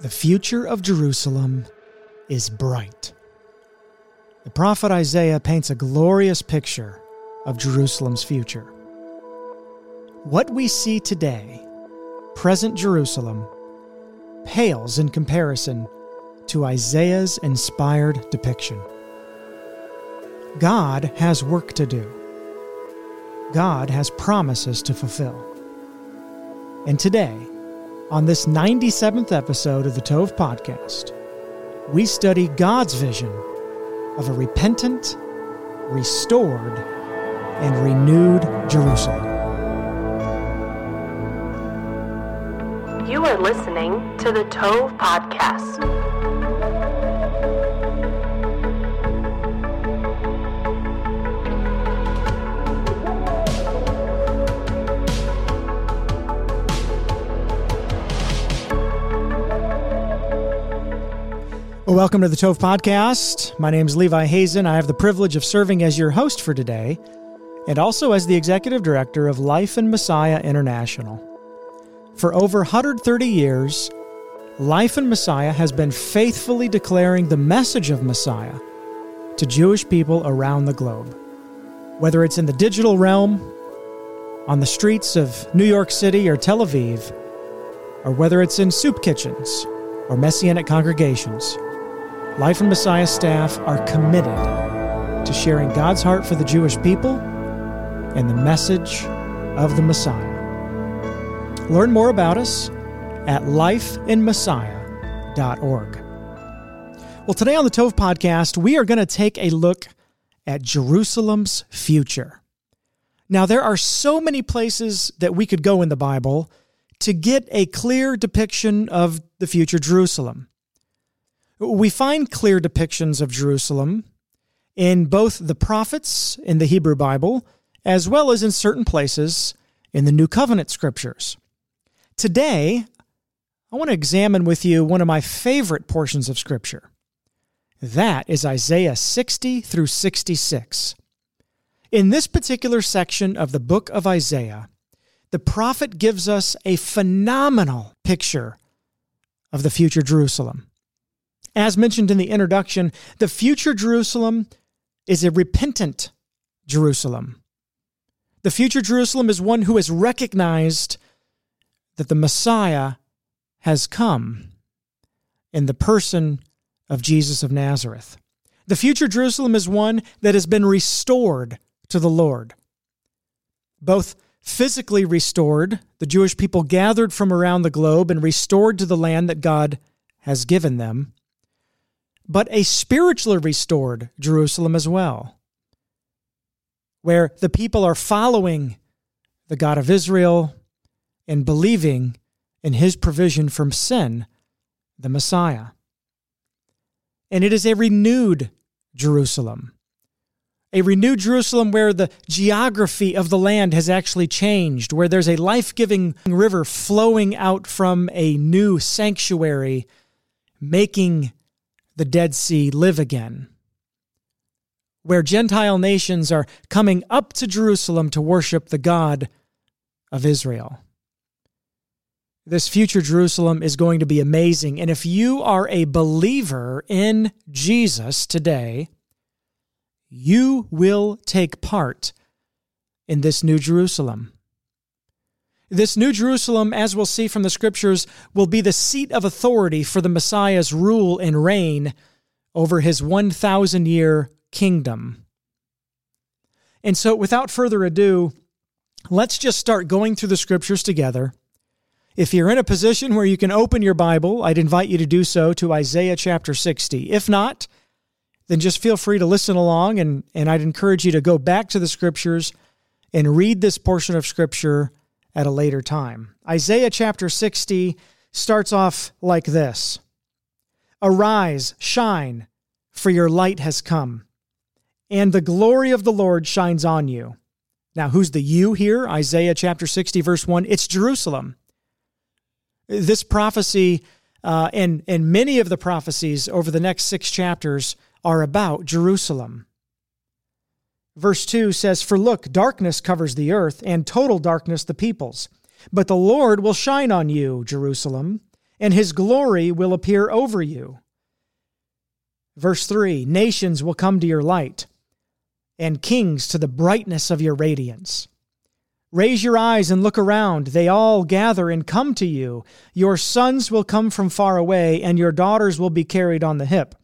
The future of Jerusalem is bright. The prophet Isaiah paints a glorious picture of Jerusalem's future. What we see today, present Jerusalem, pales in comparison to Isaiah's inspired depiction. God has work to do. God has promises to fulfill. And today, on this 97th episode of the Tove Podcast, we study God's vision of a repentant, restored, and renewed Jerusalem. You are listening to the Tove Podcast. Welcome to the Tove Podcast. My name is Levi Hazen. I have the privilege of serving as your host for today and also as the executive director of Life in Messiah International. For over 130 years, Life and Messiah has been faithfully declaring the message of Messiah to Jewish people around the globe. Whether it's in the digital realm, on the streets of New York City or Tel Aviv, or whether it's in soup kitchens or messianic congregations, Life in Messiah staff are committed to sharing God's heart for the Jewish people and the message of the Messiah. Learn more about us at lifeinmessiah.org. Well, today on the Tove podcast, we are going to take a look at Jerusalem's future. Now, there are so many places that we could go in the Bible to get a clear depiction of the future Jerusalem. We find clear depictions of Jerusalem in both the prophets in the Hebrew Bible as well as in certain places in the New Covenant scriptures. Today, I want to examine with you one of my favorite portions of scripture. That is Isaiah 60 through 66. In this particular section of the book of Isaiah, the prophet gives us a phenomenal picture of the future Jerusalem. As mentioned in the introduction, the future Jerusalem is a repentant Jerusalem. The future Jerusalem is one who has recognized that the Messiah has come in the person of Jesus of Nazareth. The future Jerusalem is one that has been restored to the Lord. Both physically restored, the Jewish people gathered from around the globe and restored to the land that God has given them, but a spiritually restored Jerusalem as well, where the people are following the God of Israel and believing in his provision from sin, the Messiah. And it is a renewed Jerusalem. A renewed Jerusalem where the geography of the land has actually changed, where there's a life giving river flowing out from a new sanctuary, making the Dead Sea live again, where Gentile nations are coming up to Jerusalem to worship the God of Israel. This future Jerusalem is going to be amazing. And if you are a believer in Jesus today, you will take part in this new Jerusalem. This new Jerusalem, as we'll see from the scriptures, will be the seat of authority for the Messiah's rule and reign over his 1,000 year kingdom. And so, without further ado, let's just start going through the scriptures together. If you're in a position where you can open your Bible, I'd invite you to do so to Isaiah chapter 60. If not, then just feel free to listen along, and, and I'd encourage you to go back to the scriptures and read this portion of scripture at a later time. Isaiah chapter 60 starts off like this Arise, shine, for your light has come, and the glory of the Lord shines on you. Now, who's the you here? Isaiah chapter 60, verse 1. It's Jerusalem. This prophecy uh, and, and many of the prophecies over the next six chapters are about Jerusalem. Verse 2 says, For look, darkness covers the earth, and total darkness the peoples. But the Lord will shine on you, Jerusalem, and his glory will appear over you. Verse 3 Nations will come to your light, and kings to the brightness of your radiance. Raise your eyes and look around. They all gather and come to you. Your sons will come from far away, and your daughters will be carried on the hip.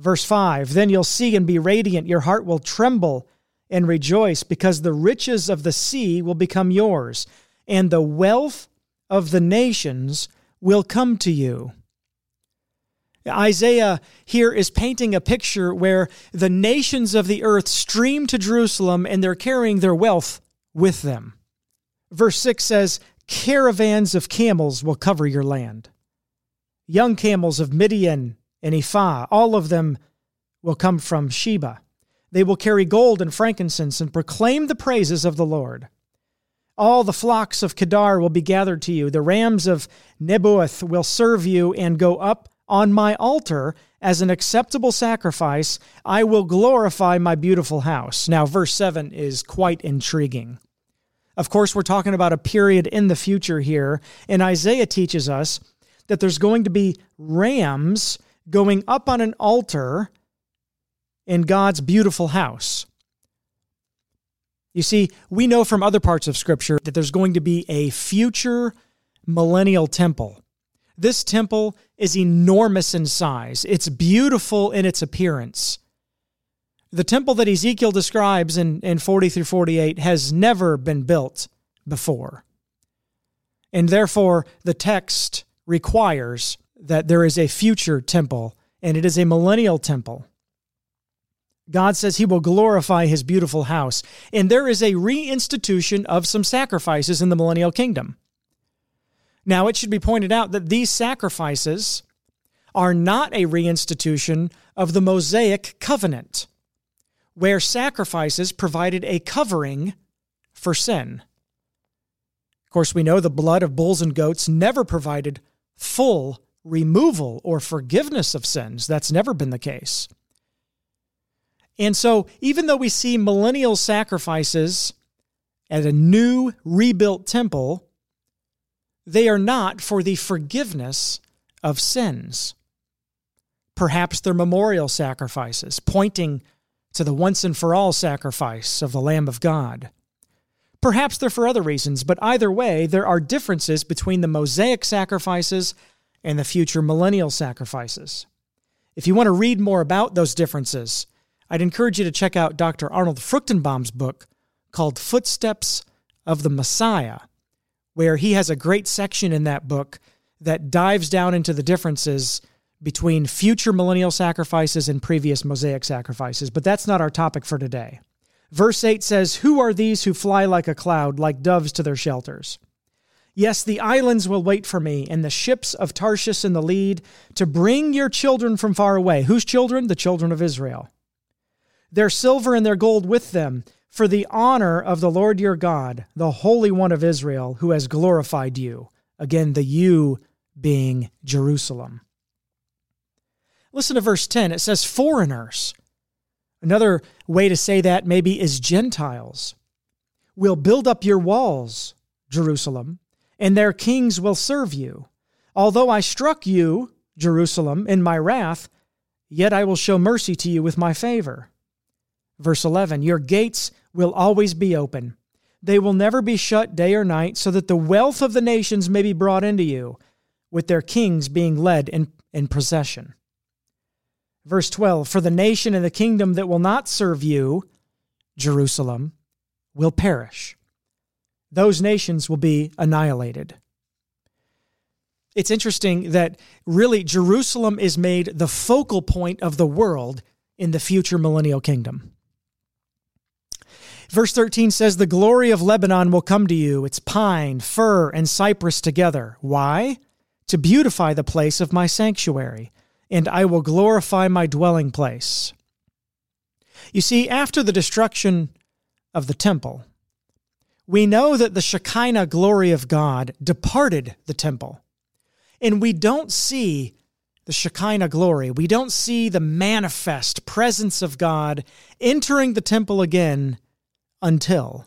Verse 5 Then you'll see and be radiant. Your heart will tremble and rejoice, because the riches of the sea will become yours, and the wealth of the nations will come to you. Isaiah here is painting a picture where the nations of the earth stream to Jerusalem and they're carrying their wealth with them. Verse 6 says, Caravans of camels will cover your land. Young camels of Midian and Ephah, all of them will come from Sheba. They will carry gold and frankincense and proclaim the praises of the Lord. All the flocks of Kedar will be gathered to you. The rams of Nebaioth will serve you and go up on my altar as an acceptable sacrifice. I will glorify my beautiful house. Now, verse 7 is quite intriguing. Of course, we're talking about a period in the future here, and Isaiah teaches us that there's going to be rams going up on an altar in God's beautiful house. You see, we know from other parts of Scripture that there's going to be a future millennial temple. This temple is enormous in size, it's beautiful in its appearance. The temple that Ezekiel describes in, in 40 through 48 has never been built before. And therefore, the text requires that there is a future temple, and it is a millennial temple. God says he will glorify his beautiful house. And there is a reinstitution of some sacrifices in the millennial kingdom. Now, it should be pointed out that these sacrifices are not a reinstitution of the Mosaic covenant, where sacrifices provided a covering for sin. Of course, we know the blood of bulls and goats never provided full removal or forgiveness of sins. That's never been the case. And so, even though we see millennial sacrifices at a new rebuilt temple, they are not for the forgiveness of sins. Perhaps they're memorial sacrifices, pointing to the once and for all sacrifice of the Lamb of God. Perhaps they're for other reasons, but either way, there are differences between the Mosaic sacrifices and the future millennial sacrifices. If you want to read more about those differences, I'd encourage you to check out Dr. Arnold Fruchtenbaum's book called Footsteps of the Messiah, where he has a great section in that book that dives down into the differences between future millennial sacrifices and previous Mosaic sacrifices. But that's not our topic for today. Verse 8 says, Who are these who fly like a cloud, like doves to their shelters? Yes, the islands will wait for me, and the ships of Tarshish in the lead, to bring your children from far away. Whose children? The children of Israel their silver and their gold with them, for the honor of the Lord your God, the Holy One of Israel, who has glorified you. Again, the you being Jerusalem. Listen to verse 10. It says, foreigners. Another way to say that maybe is Gentiles. Will build up your walls, Jerusalem, and their kings will serve you. Although I struck you, Jerusalem, in my wrath, yet I will show mercy to you with my favor. Verse 11 Your gates will always be open. They will never be shut day or night, so that the wealth of the nations may be brought into you, with their kings being led in, in procession. Verse 12 For the nation and the kingdom that will not serve you, Jerusalem, will perish. Those nations will be annihilated. It's interesting that really Jerusalem is made the focal point of the world in the future millennial kingdom. Verse 13 says, The glory of Lebanon will come to you, its pine, fir, and cypress together. Why? To beautify the place of my sanctuary, and I will glorify my dwelling place. You see, after the destruction of the temple, we know that the Shekinah glory of God departed the temple. And we don't see the Shekinah glory. We don't see the manifest presence of God entering the temple again until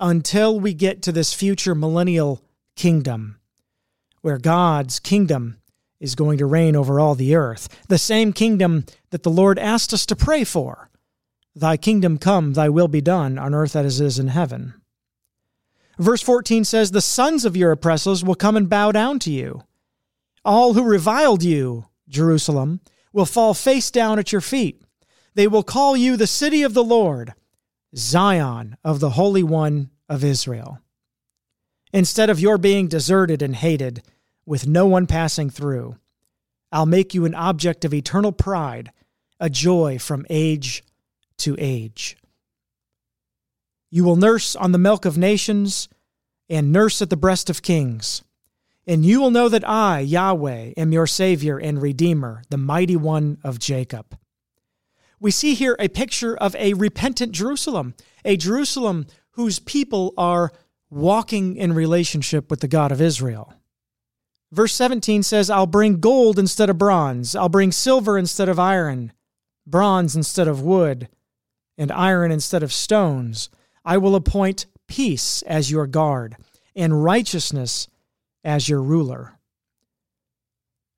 until we get to this future millennial kingdom where God's kingdom is going to reign over all the earth, the same kingdom that the Lord asked us to pray for. Thy kingdom come, thy will be done on earth as it is in heaven. Verse 14 says, The sons of your oppressors will come and bow down to you. All who reviled you, Jerusalem, will fall face down at your feet. They will call you the city of the Lord, Zion of the Holy One of Israel. Instead of your being deserted and hated, with no one passing through, I'll make you an object of eternal pride, a joy from age to age. You will nurse on the milk of nations and nurse at the breast of kings. And you will know that I, Yahweh, am your Savior and Redeemer, the mighty one of Jacob. We see here a picture of a repentant Jerusalem, a Jerusalem whose people are walking in relationship with the God of Israel. Verse 17 says, I'll bring gold instead of bronze, I'll bring silver instead of iron, bronze instead of wood, and iron instead of stones. I will appoint peace as your guard and righteousness as your ruler.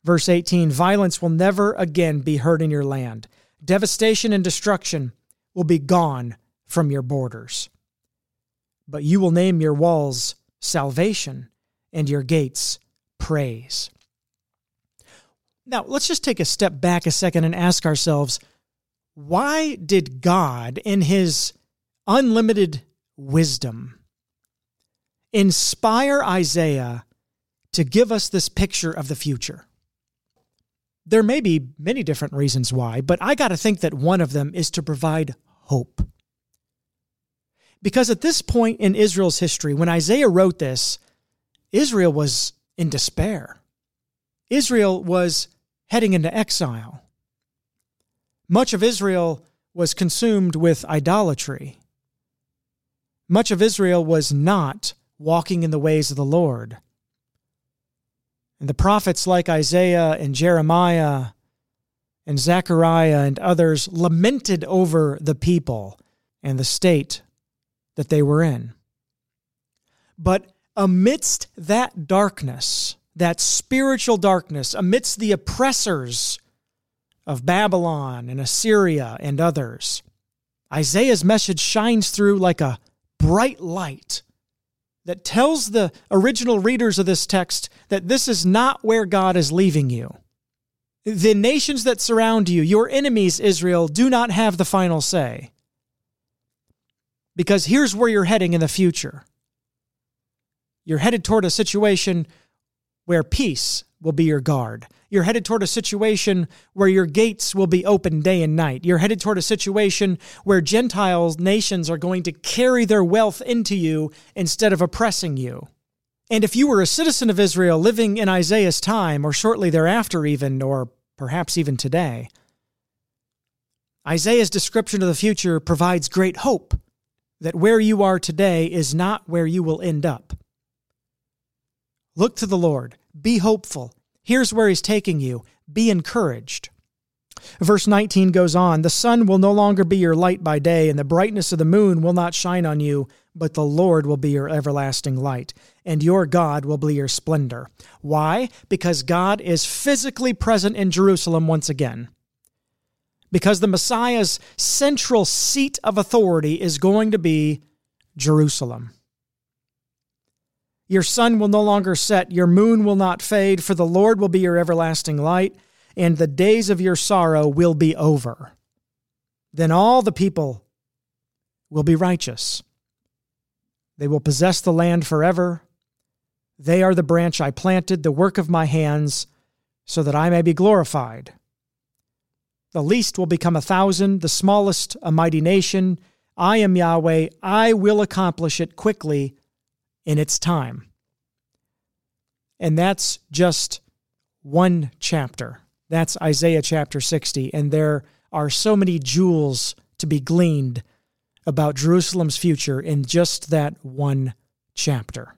Verse 18 Violence will never again be heard in your land. Devastation and destruction will be gone from your borders. But you will name your walls salvation and your gates praise. Now, let's just take a step back a second and ask ourselves why did God, in his unlimited wisdom. Inspire Isaiah to give us this picture of the future. There may be many different reasons why, but I got to think that one of them is to provide hope. Because at this point in Israel's history, when Isaiah wrote this, Israel was in despair. Israel was heading into exile. Much of Israel was consumed with idolatry. Much of Israel was not walking in the ways of the Lord. And the prophets like Isaiah and Jeremiah and Zechariah and others lamented over the people and the state that they were in. But amidst that darkness, that spiritual darkness, amidst the oppressors of Babylon and Assyria and others, Isaiah's message shines through like a bright light that tells the original readers of this text that this is not where God is leaving you. The nations that surround you, your enemies, Israel, do not have the final say. Because here's where you're heading in the future. You're headed toward a situation where peace will be your guard. You're headed toward a situation where your gates will be open day and night. You're headed toward a situation where Gentiles, nations are going to carry their wealth into you instead of oppressing you. And if you were a citizen of Israel living in Isaiah's time, or shortly thereafter, even, or perhaps even today, Isaiah's description of the future provides great hope that where you are today is not where you will end up. Look to the Lord, be hopeful, Here's where he's taking you. Be encouraged. Verse 19 goes on The sun will no longer be your light by day, and the brightness of the moon will not shine on you, but the Lord will be your everlasting light, and your God will be your splendor. Why? Because God is physically present in Jerusalem once again. Because the Messiah's central seat of authority is going to be Jerusalem. Your sun will no longer set, your moon will not fade, for the Lord will be your everlasting light, and the days of your sorrow will be over. Then all the people will be righteous. They will possess the land forever. They are the branch I planted, the work of my hands, so that I may be glorified. The least will become a thousand, the smallest a mighty nation. I am Yahweh. I will accomplish it quickly in its time. And that's just one chapter. That's Isaiah chapter 60. And there are so many jewels to be gleaned about Jerusalem's future in just that one chapter.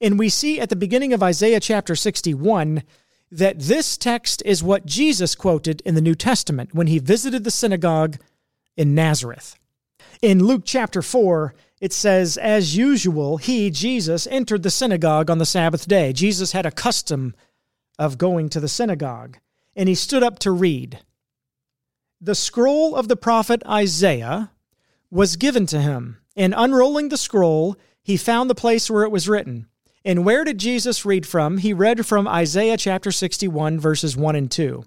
And we see at the beginning of Isaiah chapter 61 that this text is what Jesus quoted in the New Testament when he visited the synagogue in Nazareth. In Luke chapter 4, it says, As usual, he, Jesus, entered the synagogue on the Sabbath day. Jesus had a custom of going to the synagogue, and he stood up to read. The scroll of the prophet Isaiah was given to him, and unrolling the scroll, he found the place where it was written. And where did Jesus read from? He read from Isaiah chapter 61, verses 1 and 2.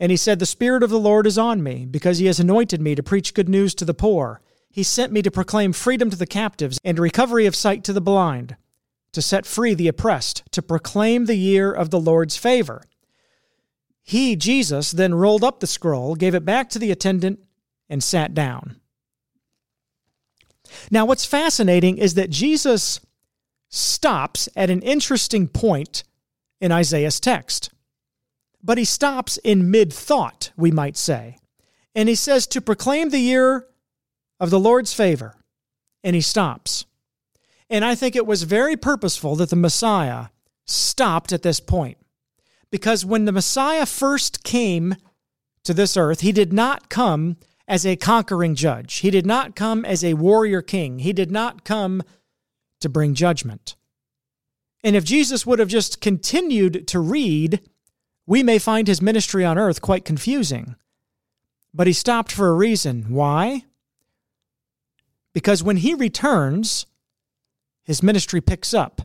And he said, The Spirit of the Lord is on me, because he has anointed me to preach good news to the poor. He sent me to proclaim freedom to the captives and recovery of sight to the blind, to set free the oppressed, to proclaim the year of the Lord's favor. He, Jesus, then rolled up the scroll, gave it back to the attendant, and sat down. Now, what's fascinating is that Jesus stops at an interesting point in Isaiah's text. But he stops in mid thought, we might say. And he says, To proclaim the year of the Lord's favor. And he stops. And I think it was very purposeful that the Messiah stopped at this point. Because when the Messiah first came to this earth, he did not come as a conquering judge. He did not come as a warrior king. He did not come to bring judgment. And if Jesus would have just continued to read, we may find his ministry on earth quite confusing. But he stopped for a reason. Why? Because when he returns, his ministry picks up.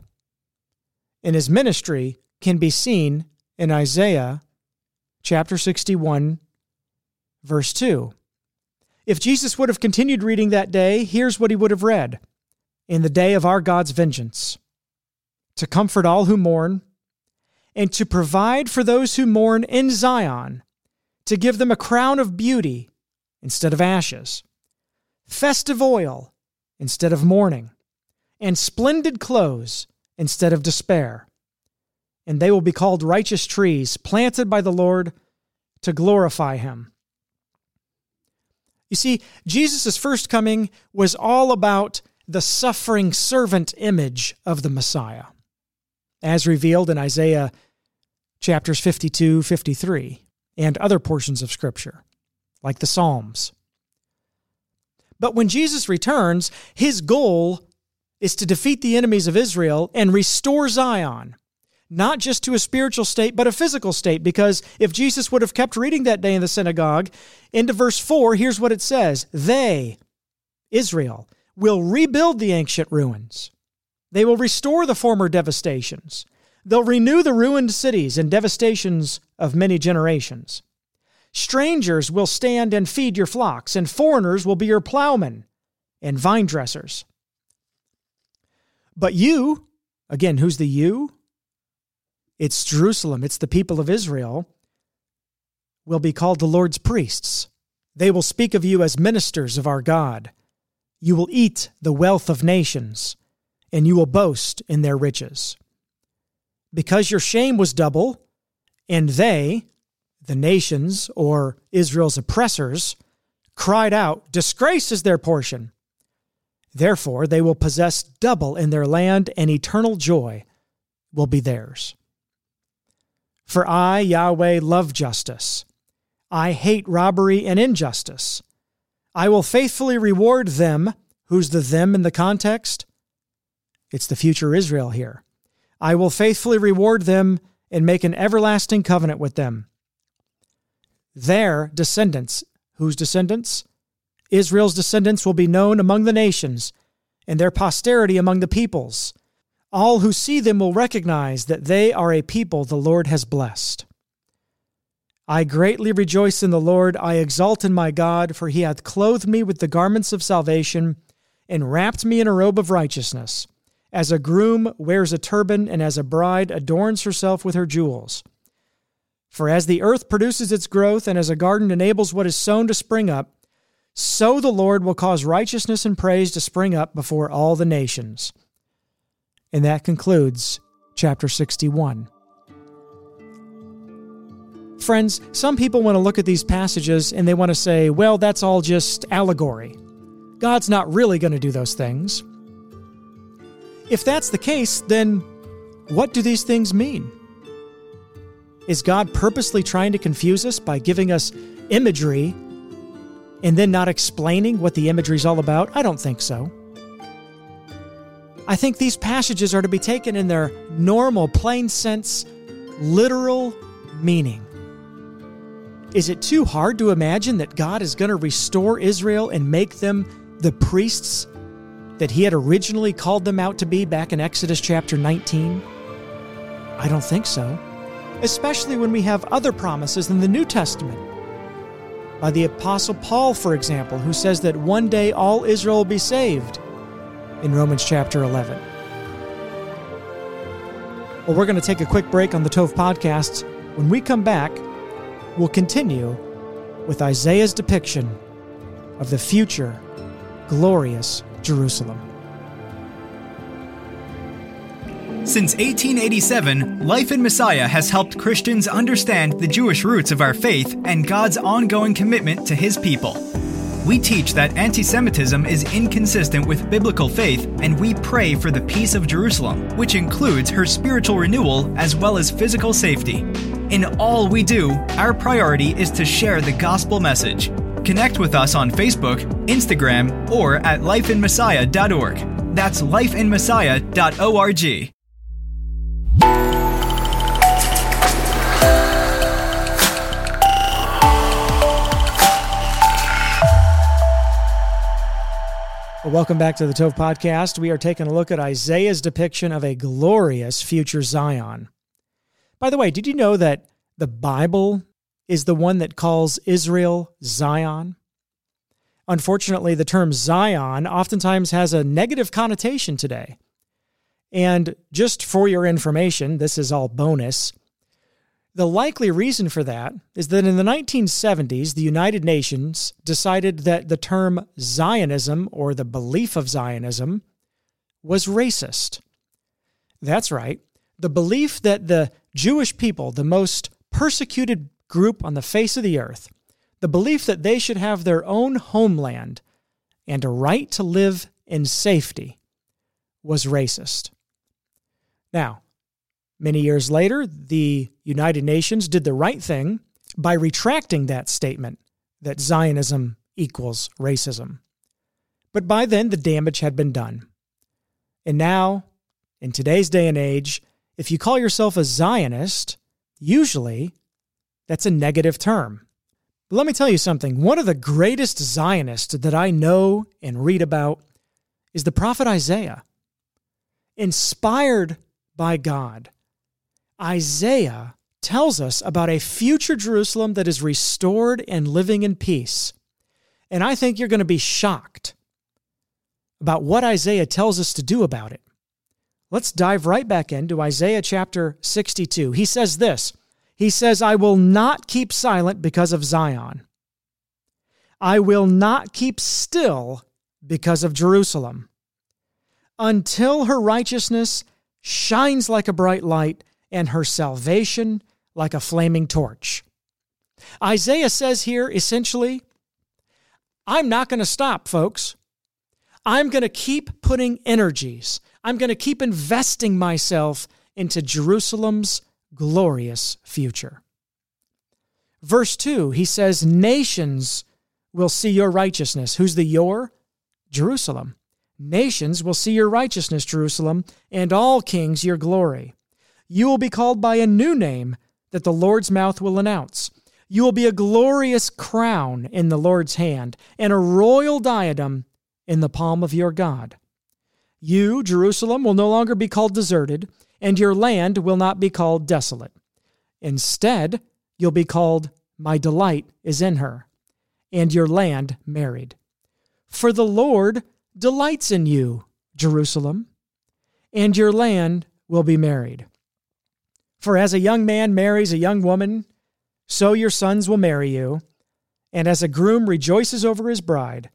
And his ministry can be seen in Isaiah chapter 61, verse 2. If Jesus would have continued reading that day, here's what he would have read In the day of our God's vengeance, to comfort all who mourn, and to provide for those who mourn in Zion, to give them a crown of beauty instead of ashes festive oil instead of mourning, and splendid clothes instead of despair. And they will be called righteous trees, planted by the Lord to glorify him. You see, Jesus' first coming was all about the suffering servant image of the Messiah, as revealed in Isaiah chapters 52, 53, and other portions of Scripture, like the Psalms. But when Jesus returns, his goal is to defeat the enemies of Israel and restore Zion, not just to a spiritual state, but a physical state. Because if Jesus would have kept reading that day in the synagogue, into verse 4, here's what it says They, Israel, will rebuild the ancient ruins, they will restore the former devastations. They'll renew the ruined cities and devastations of many generations. Strangers will stand and feed your flocks, and foreigners will be your plowmen and vine dressers. But you, again, who's the you? It's Jerusalem, it's the people of Israel, will be called the Lord's priests. They will speak of you as ministers of our God. You will eat the wealth of nations, and you will boast in their riches. Because your shame was double, and they, the nations or Israel's oppressors cried out, Disgrace is their portion. Therefore, they will possess double in their land, and eternal joy will be theirs. For I, Yahweh, love justice. I hate robbery and injustice. I will faithfully reward them. Who's the them in the context? It's the future Israel here. I will faithfully reward them and make an everlasting covenant with them their descendants. Whose descendants? Israel's descendants will be known among the nations, and their posterity among the peoples. All who see them will recognize that they are a people the Lord has blessed. I greatly rejoice in the Lord. I exult in my God, for he hath clothed me with the garments of salvation and wrapped me in a robe of righteousness, as a groom wears a turban and as a bride adorns herself with her jewels. For as the earth produces its growth, and as a garden enables what is sown to spring up, so the Lord will cause righteousness and praise to spring up before all the nations. And that concludes chapter 61. Friends, some people want to look at these passages and they want to say, well, that's all just allegory. God's not really going to do those things. If that's the case, then what do these things mean? Is God purposely trying to confuse us by giving us imagery and then not explaining what the imagery is all about? I don't think so. I think these passages are to be taken in their normal, plain sense, literal meaning. Is it too hard to imagine that God is going to restore Israel and make them the priests that He had originally called them out to be back in Exodus chapter 19? I don't think so, especially when we have other promises in the New Testament. By the Apostle Paul, for example, who says that one day all Israel will be saved in Romans chapter 11. Well, we're going to take a quick break on the Tove podcasts. When we come back, we'll continue with Isaiah's depiction of the future glorious Jerusalem. Since 1887, Life in Messiah has helped Christians understand the Jewish roots of our faith and God's ongoing commitment to his people. We teach that anti Semitism is inconsistent with biblical faith, and we pray for the peace of Jerusalem, which includes her spiritual renewal as well as physical safety. In all we do, our priority is to share the gospel message. Connect with us on Facebook, Instagram, or at lifeinmessiah.org. That's lifeinmessiah.org. Welcome back to the Tove Podcast. We are taking a look at Isaiah's depiction of a glorious future Zion. By the way, did you know that the Bible is the one that calls Israel Zion? Unfortunately, the term Zion oftentimes has a negative connotation today. And just for your information, this is all bonus. The likely reason for that is that in the 1970s, the United Nations decided that the term Zionism or the belief of Zionism was racist. That's right. The belief that the Jewish people, the most persecuted group on the face of the earth, the belief that they should have their own homeland and a right to live in safety was racist. Now, Many years later, the United Nations did the right thing by retracting that statement that Zionism equals racism. But by then, the damage had been done. And now, in today's day and age, if you call yourself a Zionist, usually that's a negative term. But let me tell you something one of the greatest Zionists that I know and read about is the prophet Isaiah. Inspired by God, Isaiah tells us about a future Jerusalem that is restored and living in peace. And I think you're going to be shocked about what Isaiah tells us to do about it. Let's dive right back into Isaiah chapter 62. He says this He says, I will not keep silent because of Zion. I will not keep still because of Jerusalem. Until her righteousness shines like a bright light and her salvation like a flaming torch. Isaiah says here essentially, I'm not going to stop, folks. I'm going to keep putting energies, I'm going to keep investing myself into Jerusalem's glorious future. Verse 2, he says, Nations will see your righteousness. Who's the your? Jerusalem. Nations will see your righteousness, Jerusalem, and all kings your glory. You will be called by a new name that the Lord's mouth will announce. You will be a glorious crown in the Lord's hand and a royal diadem in the palm of your God. You, Jerusalem, will no longer be called deserted, and your land will not be called desolate. Instead, you'll be called, My delight is in her, and your land married. For the Lord delights in you, Jerusalem, and your land will be married. For as a young man marries a young woman, so your sons will marry you. And as a groom rejoices over his bride,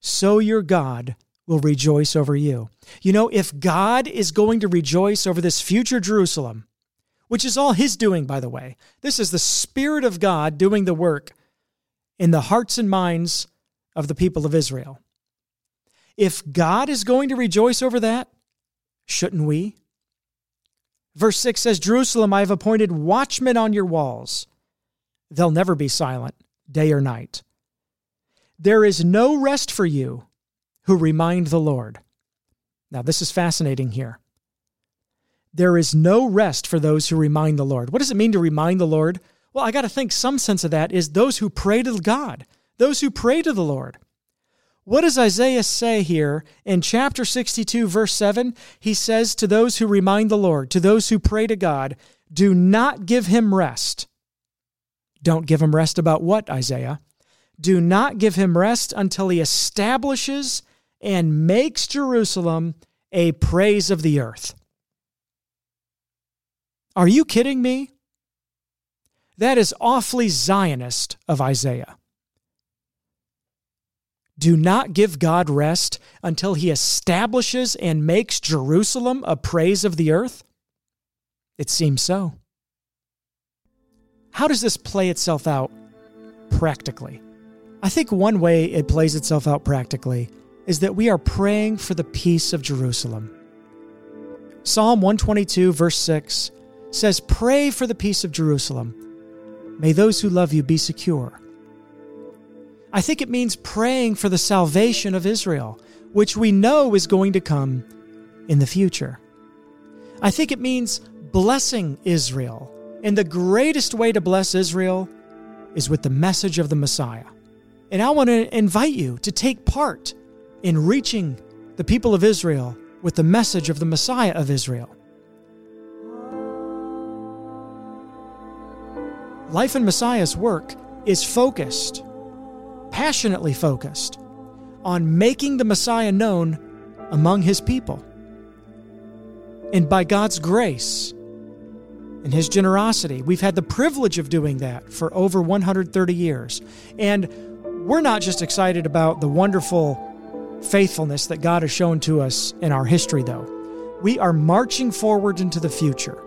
so your God will rejoice over you. You know, if God is going to rejoice over this future Jerusalem, which is all his doing, by the way, this is the Spirit of God doing the work in the hearts and minds of the people of Israel. If God is going to rejoice over that, shouldn't we? Verse 6 says, Jerusalem, I have appointed watchmen on your walls. They'll never be silent, day or night. There is no rest for you who remind the Lord. Now, this is fascinating here. There is no rest for those who remind the Lord. What does it mean to remind the Lord? Well, I got to think some sense of that is those who pray to God, those who pray to the Lord. What does Isaiah say here in chapter 62, verse 7? He says to those who remind the Lord, to those who pray to God, do not give him rest. Don't give him rest about what, Isaiah? Do not give him rest until he establishes and makes Jerusalem a praise of the earth. Are you kidding me? That is awfully Zionist of Isaiah. Do not give God rest until he establishes and makes Jerusalem a praise of the earth? It seems so. How does this play itself out practically? I think one way it plays itself out practically is that we are praying for the peace of Jerusalem. Psalm 122, verse 6 says, Pray for the peace of Jerusalem. May those who love you be secure. I think it means praying for the salvation of Israel, which we know is going to come in the future. I think it means blessing Israel. And the greatest way to bless Israel is with the message of the Messiah. And I want to invite you to take part in reaching the people of Israel with the message of the Messiah of Israel. Life in Messiah's work is focused passionately focused on making the Messiah known among his people. And by God's grace and his generosity, we've had the privilege of doing that for over 130 years. And we're not just excited about the wonderful faithfulness that God has shown to us in our history, though. We are marching forward into the future.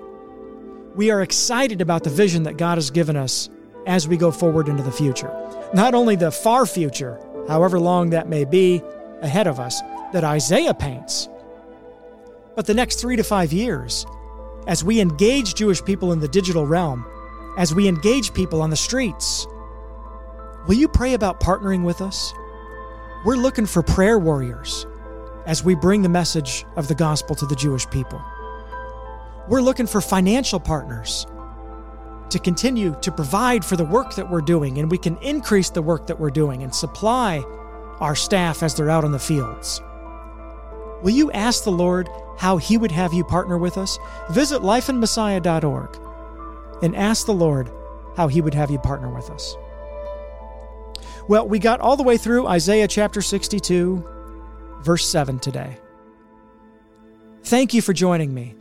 We are excited about the vision that God has given us as we go forward into the future. Not only the far future, however long that may be ahead of us, that Isaiah paints, but the next three to five years, as we engage Jewish people in the digital realm, as we engage people on the streets. Will you pray about partnering with us? We're looking for prayer warriors as we bring the message of the gospel to the Jewish people. We're looking for financial partners to continue to provide for the work that we're doing, and we can increase the work that we're doing and supply our staff as they're out in the fields. Will you ask the Lord how He would have you partner with us? Visit lifeinmessiah.org and ask the Lord how He would have you partner with us. Well, we got all the way through Isaiah chapter 62, verse 7 today. Thank you for joining me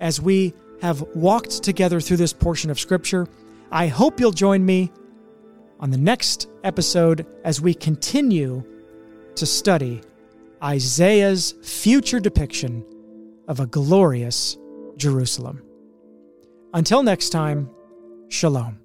as we have walked together through this portion of Scripture. I hope you'll join me on the next episode as we continue to study Isaiah's future depiction of a glorious Jerusalem. Until next time, shalom.